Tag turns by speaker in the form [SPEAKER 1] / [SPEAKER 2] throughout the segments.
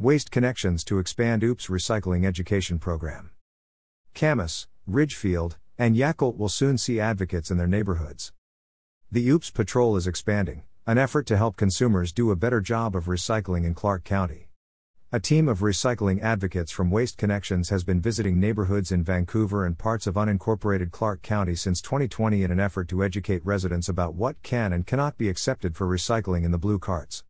[SPEAKER 1] Waste Connections to expand OOPS recycling education program. Camas, Ridgefield, and Yacolt will soon see advocates in their neighborhoods. The OOPS Patrol is expanding, an effort to help consumers do a better job of recycling in Clark County. A team of recycling advocates from Waste Connections has been visiting neighborhoods in Vancouver and parts of unincorporated Clark County since 2020 in an effort to educate residents about what can and cannot be accepted for recycling in the blue carts.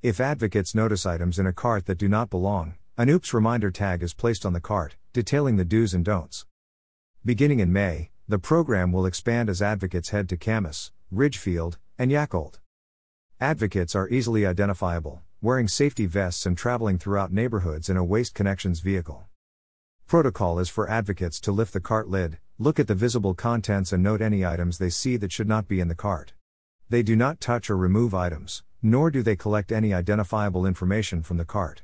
[SPEAKER 1] If advocates notice items in a cart that do not belong, an OOPS reminder tag is placed on the cart, detailing the do's and don'ts. Beginning in May, the program will expand as advocates head to Camas, Ridgefield, and Yacolt. Advocates are easily identifiable, wearing safety vests and traveling throughout neighborhoods in a Waste Connections vehicle. Protocol is for advocates to lift the cart lid, look at the visible contents, and note any items they see that should not be in the cart. They do not touch or remove items, nor do they collect any identifiable information from the cart.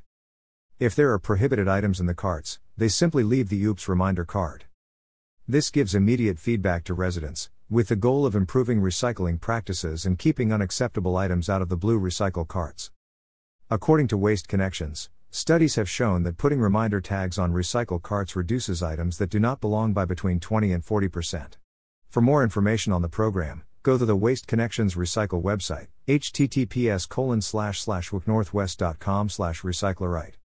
[SPEAKER 1] If there are prohibited items in the carts, they simply leave the OOPS reminder card. This gives immediate feedback to residents, with the goal of improving recycling practices and keeping unacceptable items out of the blue recycle carts. According to Waste Connections, studies have shown that putting reminder tags on recycle carts reduces items that do not belong by between 20 and 40%. For more information on the program, go to the Waste Connections Recycle website, https colon slash slash slash recyclerite.